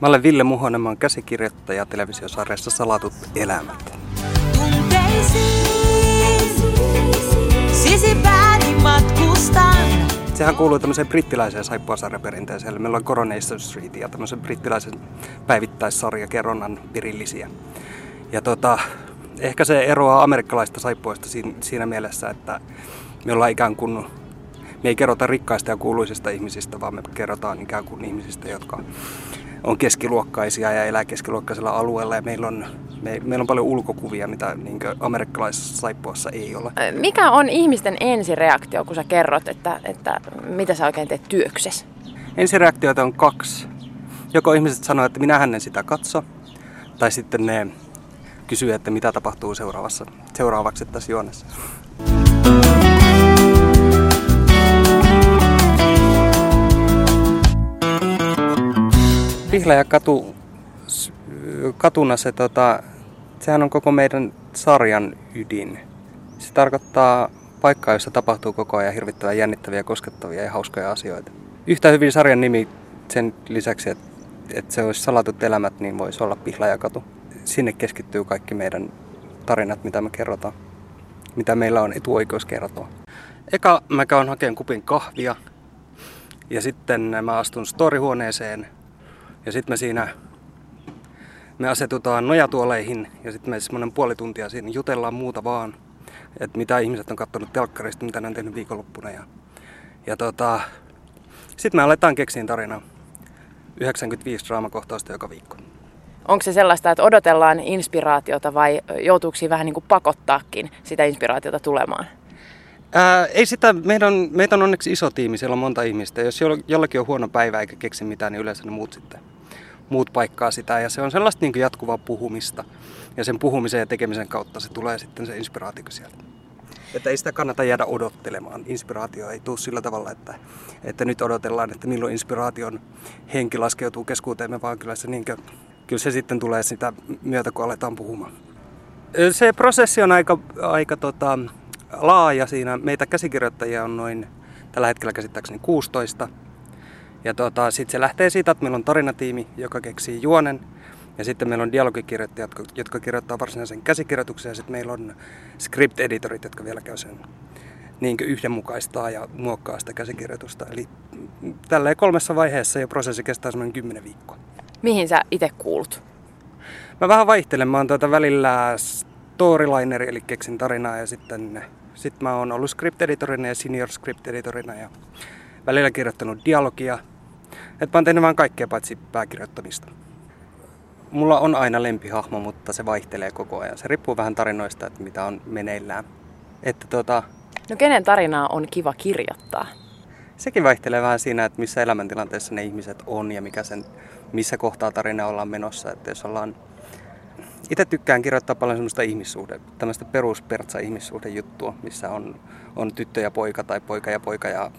Mä olen Ville Muhonen, mä olen käsikirjoittaja televisiosarjassa Salatut elämät. Sehän kuuluu tämmöiseen brittiläiseen saippuasarjaperinteeseen. Eli meillä on Coronation Street ja tämmöisen brittiläisen päivittäissarjakerronnan pirillisiä. Ja tota, ehkä se eroaa amerikkalaista saippuista siinä mielessä, että me ollaan ikään kuin me ei kerrota rikkaista ja kuuluisista ihmisistä, vaan me kerrotaan ikään kuin ihmisistä, jotka on keskiluokkaisia ja elää keskiluokkaisella alueella ja meillä on, me, meillä on paljon ulkokuvia, mitä niin amerikkalaisessa saippuassa ei ole. Mikä on ihmisten ensireaktio, kun sä kerrot, että, että mitä sä oikein teet työksessä? Ensireaktioita on kaksi. Joko ihmiset sanoo, että minähän en sitä katso, tai sitten ne kysyy, että mitä tapahtuu seuraavassa, seuraavaksi tässä juonessa. Pihlaja katu, katuna se, tota, sehän on koko meidän sarjan ydin. Se tarkoittaa paikkaa, jossa tapahtuu koko ajan hirvittävän jännittäviä, koskettavia ja hauskoja asioita. Yhtä hyvin sarjan nimi sen lisäksi, että, että se olisi salatut elämät, niin voisi olla Pihlajakatu. Sinne keskittyy kaikki meidän tarinat, mitä me kerrotaan. Mitä meillä on etuoikeus kertoa. Eka mä käyn hakemaan kupin kahvia ja sitten mä astun storihuoneeseen ja sitten me siinä me asetutaan nojatuoleihin ja sitten me semmoinen puoli tuntia siinä jutellaan muuta vaan. Että mitä ihmiset on katsonut telkkarista, mitä ne on tehnyt viikonloppuna. Ja, ja tota, sitten me aletaan keksiä tarinaa. 95 draamakohtausta joka viikko. Onko se sellaista, että odotellaan inspiraatiota vai joutuuko vähän niin kuin pakottaakin sitä inspiraatiota tulemaan? Ää, ei sitä, meidän meitä on onneksi iso tiimi, siellä on monta ihmistä. Jos jollakin on huono päivä eikä keksi mitään, niin yleensä ne muut sitten muut paikkaa sitä. Ja se on sellaista niin jatkuvaa puhumista. Ja sen puhumisen ja tekemisen kautta se tulee sitten se inspiraatio sieltä. Että ei sitä kannata jäädä odottelemaan. Inspiraatio ei tule sillä tavalla, että, että nyt odotellaan, että milloin inspiraation henki laskeutuu keskuuteemme, vaan kyllä se, niin kuin, kyllä se sitten tulee sitä myötä, kun aletaan puhumaan. Se prosessi on aika, aika tota, laaja siinä. Meitä käsikirjoittajia on noin tällä hetkellä käsittääkseni 16. Ja tota, sitten se lähtee siitä, että meillä on tarinatiimi, joka keksii juonen. Ja sitten meillä on dialogikirjoittajat, jotka, kirjoittaa varsinaisen käsikirjoituksen. Ja sitten meillä on script-editorit, jotka vielä käy sen niin yhdenmukaistaa ja muokkaa sitä käsikirjoitusta. Eli tällä kolmessa vaiheessa jo prosessi kestää semmoinen kymmenen viikkoa. Mihin sä itse kuulut? Mä vähän vaihtelen. Mä oon tuota välillä storylineri, eli keksin tarinaa ja sitten sit mä oon ollut script-editorina ja senior script-editorina ja välillä kirjoittanut dialogia. Et mä oon tehnyt vaan kaikkea paitsi pääkirjoittamista. Mulla on aina lempihahmo, mutta se vaihtelee koko ajan. Se riippuu vähän tarinoista, että mitä on meneillään. Että tota... No kenen tarinaa on kiva kirjoittaa? Sekin vaihtelee vähän siinä, että missä elämäntilanteessa ne ihmiset on ja mikä sen, missä kohtaa tarina ollaan menossa. Että jos ollaan... Itse tykkään kirjoittaa paljon semmoista ihmissuhde, tämmöistä peruspertsa ihmissuhdejuttua, missä on, on tyttö ja poika tai poika ja poika ja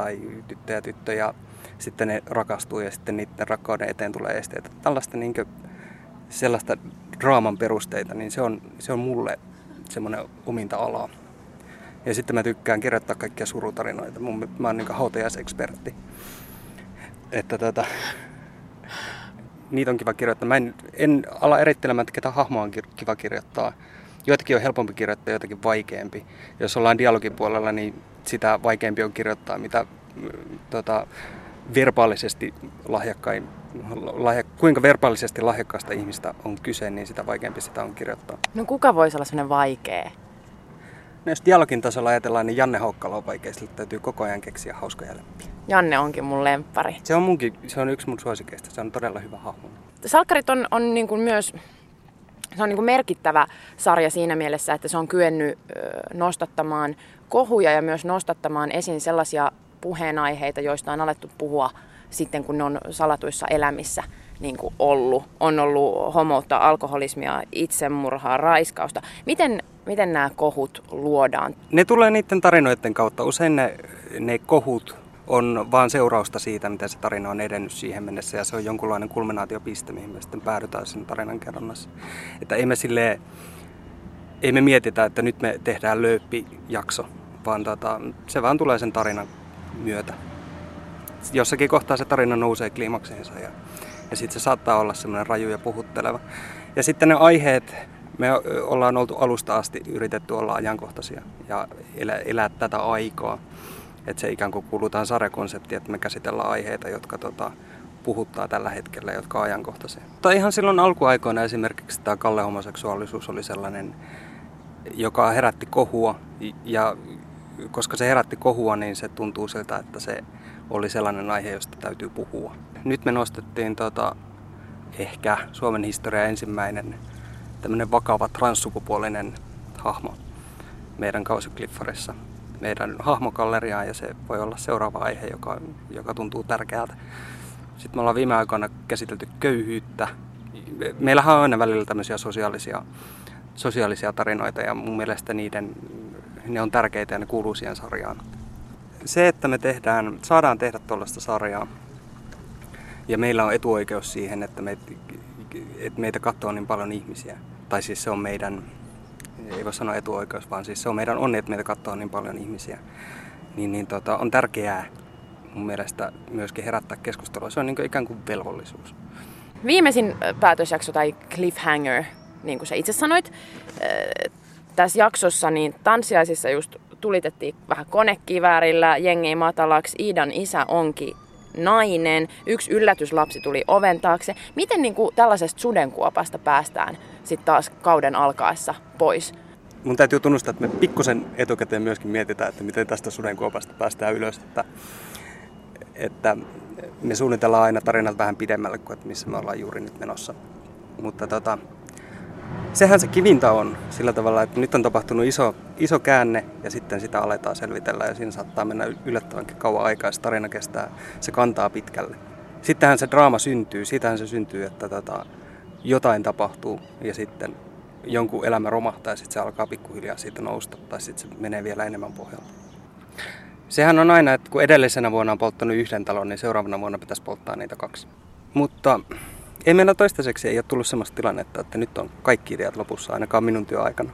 tai tyttö ja tyttö ja sitten ne rakastuu ja sitten niiden rakkauden eteen tulee esteitä. Tällaista niin kuin, sellaista draaman perusteita, niin se on, se on mulle semmoinen ominta alaa. Ja sitten mä tykkään kirjoittaa kaikkia surutarinoita. Mun, mä oon niin hautajaisekspertti. Että tota, niitä on kiva kirjoittaa. Mä en, en ala erittelemään, että ketä hahmoa on kiva kirjoittaa. Joitakin on helpompi kirjoittaa, joitakin vaikeampi. Jos ollaan dialogin puolella, niin sitä vaikeampi on kirjoittaa, mitä tota, verbaalisesti lahjakkain, lahja, kuinka verbaalisesti lahjakkaasta ihmistä on kyse, niin sitä vaikeampi sitä on kirjoittaa. No kuka voisi olla sellainen vaikea? No jos dialogin tasolla ajatellaan, niin Janne Haukkala on vaikea, sillä täytyy koko ajan keksiä hauskoja läppiä. Janne onkin mun lemppari. Se on, munkin, se on yksi mun suosikeista, se on todella hyvä hahmo. Salkkarit on, on niin kuin myös se on niin kuin merkittävä sarja siinä mielessä, että se on kyennyt nostattamaan kohuja ja myös nostattamaan esiin sellaisia puheenaiheita, joista on alettu puhua sitten, kun ne on salatuissa elämissä niin kuin ollut. On ollut homoutta, alkoholismia, itsemurhaa, raiskausta. Miten, miten nämä kohut luodaan? Ne tulee niiden tarinoiden kautta. Usein ne, ne kohut on vaan seurausta siitä, miten se tarina on edennyt siihen mennessä ja se on jonkunlainen kulminaatiopiste, mihin me sitten päädytään sen tarinan kerronnassa. Että ei me sille ei me mietitä, että nyt me tehdään lööppijakso, vaan tota, se vaan tulee sen tarinan myötä. Jossakin kohtaa se tarina nousee kliimakseensa ja, Ja sitten se saattaa olla semmoinen raju ja puhutteleva. Ja sitten ne aiheet, me ollaan oltu alusta asti yritetty olla ajankohtaisia ja elää, elää tätä aikaa. Että se ikään kuin kuulutaan sarjakonsepti, että me käsitellään aiheita, jotka tota, puhuttaa tällä hetkellä, jotka on ajankohtaisia. Tai ihan silloin alkuaikoina esimerkiksi tämä Kalle homoseksuaalisuus oli sellainen, joka herätti kohua ja koska se herätti kohua, niin se tuntuu siltä, että se oli sellainen aihe, josta täytyy puhua. Nyt me nostettiin tota, ehkä Suomen historia ensimmäinen tämmöinen vakava transsukupuolinen hahmo meidän kausikliffarissa, meidän hahmokalleriaan ja se voi olla seuraava aihe, joka, joka tuntuu tärkeältä. Sitten me ollaan viime aikoina käsitelty köyhyyttä. Meillähän on aina välillä tämmöisiä sosiaalisia, sosiaalisia tarinoita ja mun mielestä niiden, ne on tärkeitä ja ne kuuluu siihen sarjaan. Se, että me tehdään, saadaan tehdä tuollaista sarjaa ja meillä on etuoikeus siihen, että, me, että meitä katsoo niin paljon ihmisiä. Tai siis se on meidän, ei voi sanoa etuoikeus, vaan siis se on meidän onni, että meitä katsoo niin paljon ihmisiä. Niin, niin tota, on tärkeää mun mielestä myöskin herättää keskustelua. Se on niin ikään kuin velvollisuus. Viimeisin päätösjakso tai cliffhanger, niin kuin sä itse sanoit, tässä jaksossa niin tanssiaisissa just tulitettiin vähän konekiväärillä, jengi matalaksi, Iidan isä onkin nainen, yksi yllätyslapsi tuli oven taakse. Miten niin kuin tällaisesta sudenkuopasta päästään sitten taas kauden alkaessa pois? Mun täytyy tunnustaa, että me pikkusen etukäteen myöskin mietitään, että miten tästä sudenkuopasta päästään ylös. Että että me suunnitellaan aina tarinat vähän pidemmälle kuin että missä me ollaan juuri nyt menossa. Mutta tota, sehän se kivinta on sillä tavalla, että nyt on tapahtunut iso, iso käänne ja sitten sitä aletaan selvitellä ja siinä saattaa mennä yllättävänkin kauan aikaa se tarina kestää, se kantaa pitkälle. Sittenhän se draama syntyy, siitähän se syntyy, että tota, jotain tapahtuu ja sitten jonkun elämä romahtaa ja sitten se alkaa pikkuhiljaa siitä nousta tai sitten se menee vielä enemmän pohjalta. Sehän on aina, että kun edellisenä vuonna on polttanut yhden talon, niin seuraavana vuonna pitäisi polttaa niitä kaksi. Mutta ei meillä toistaiseksi ei ole tullut sellaista tilannetta, että nyt on kaikki ideat lopussa, ainakaan minun työaikana.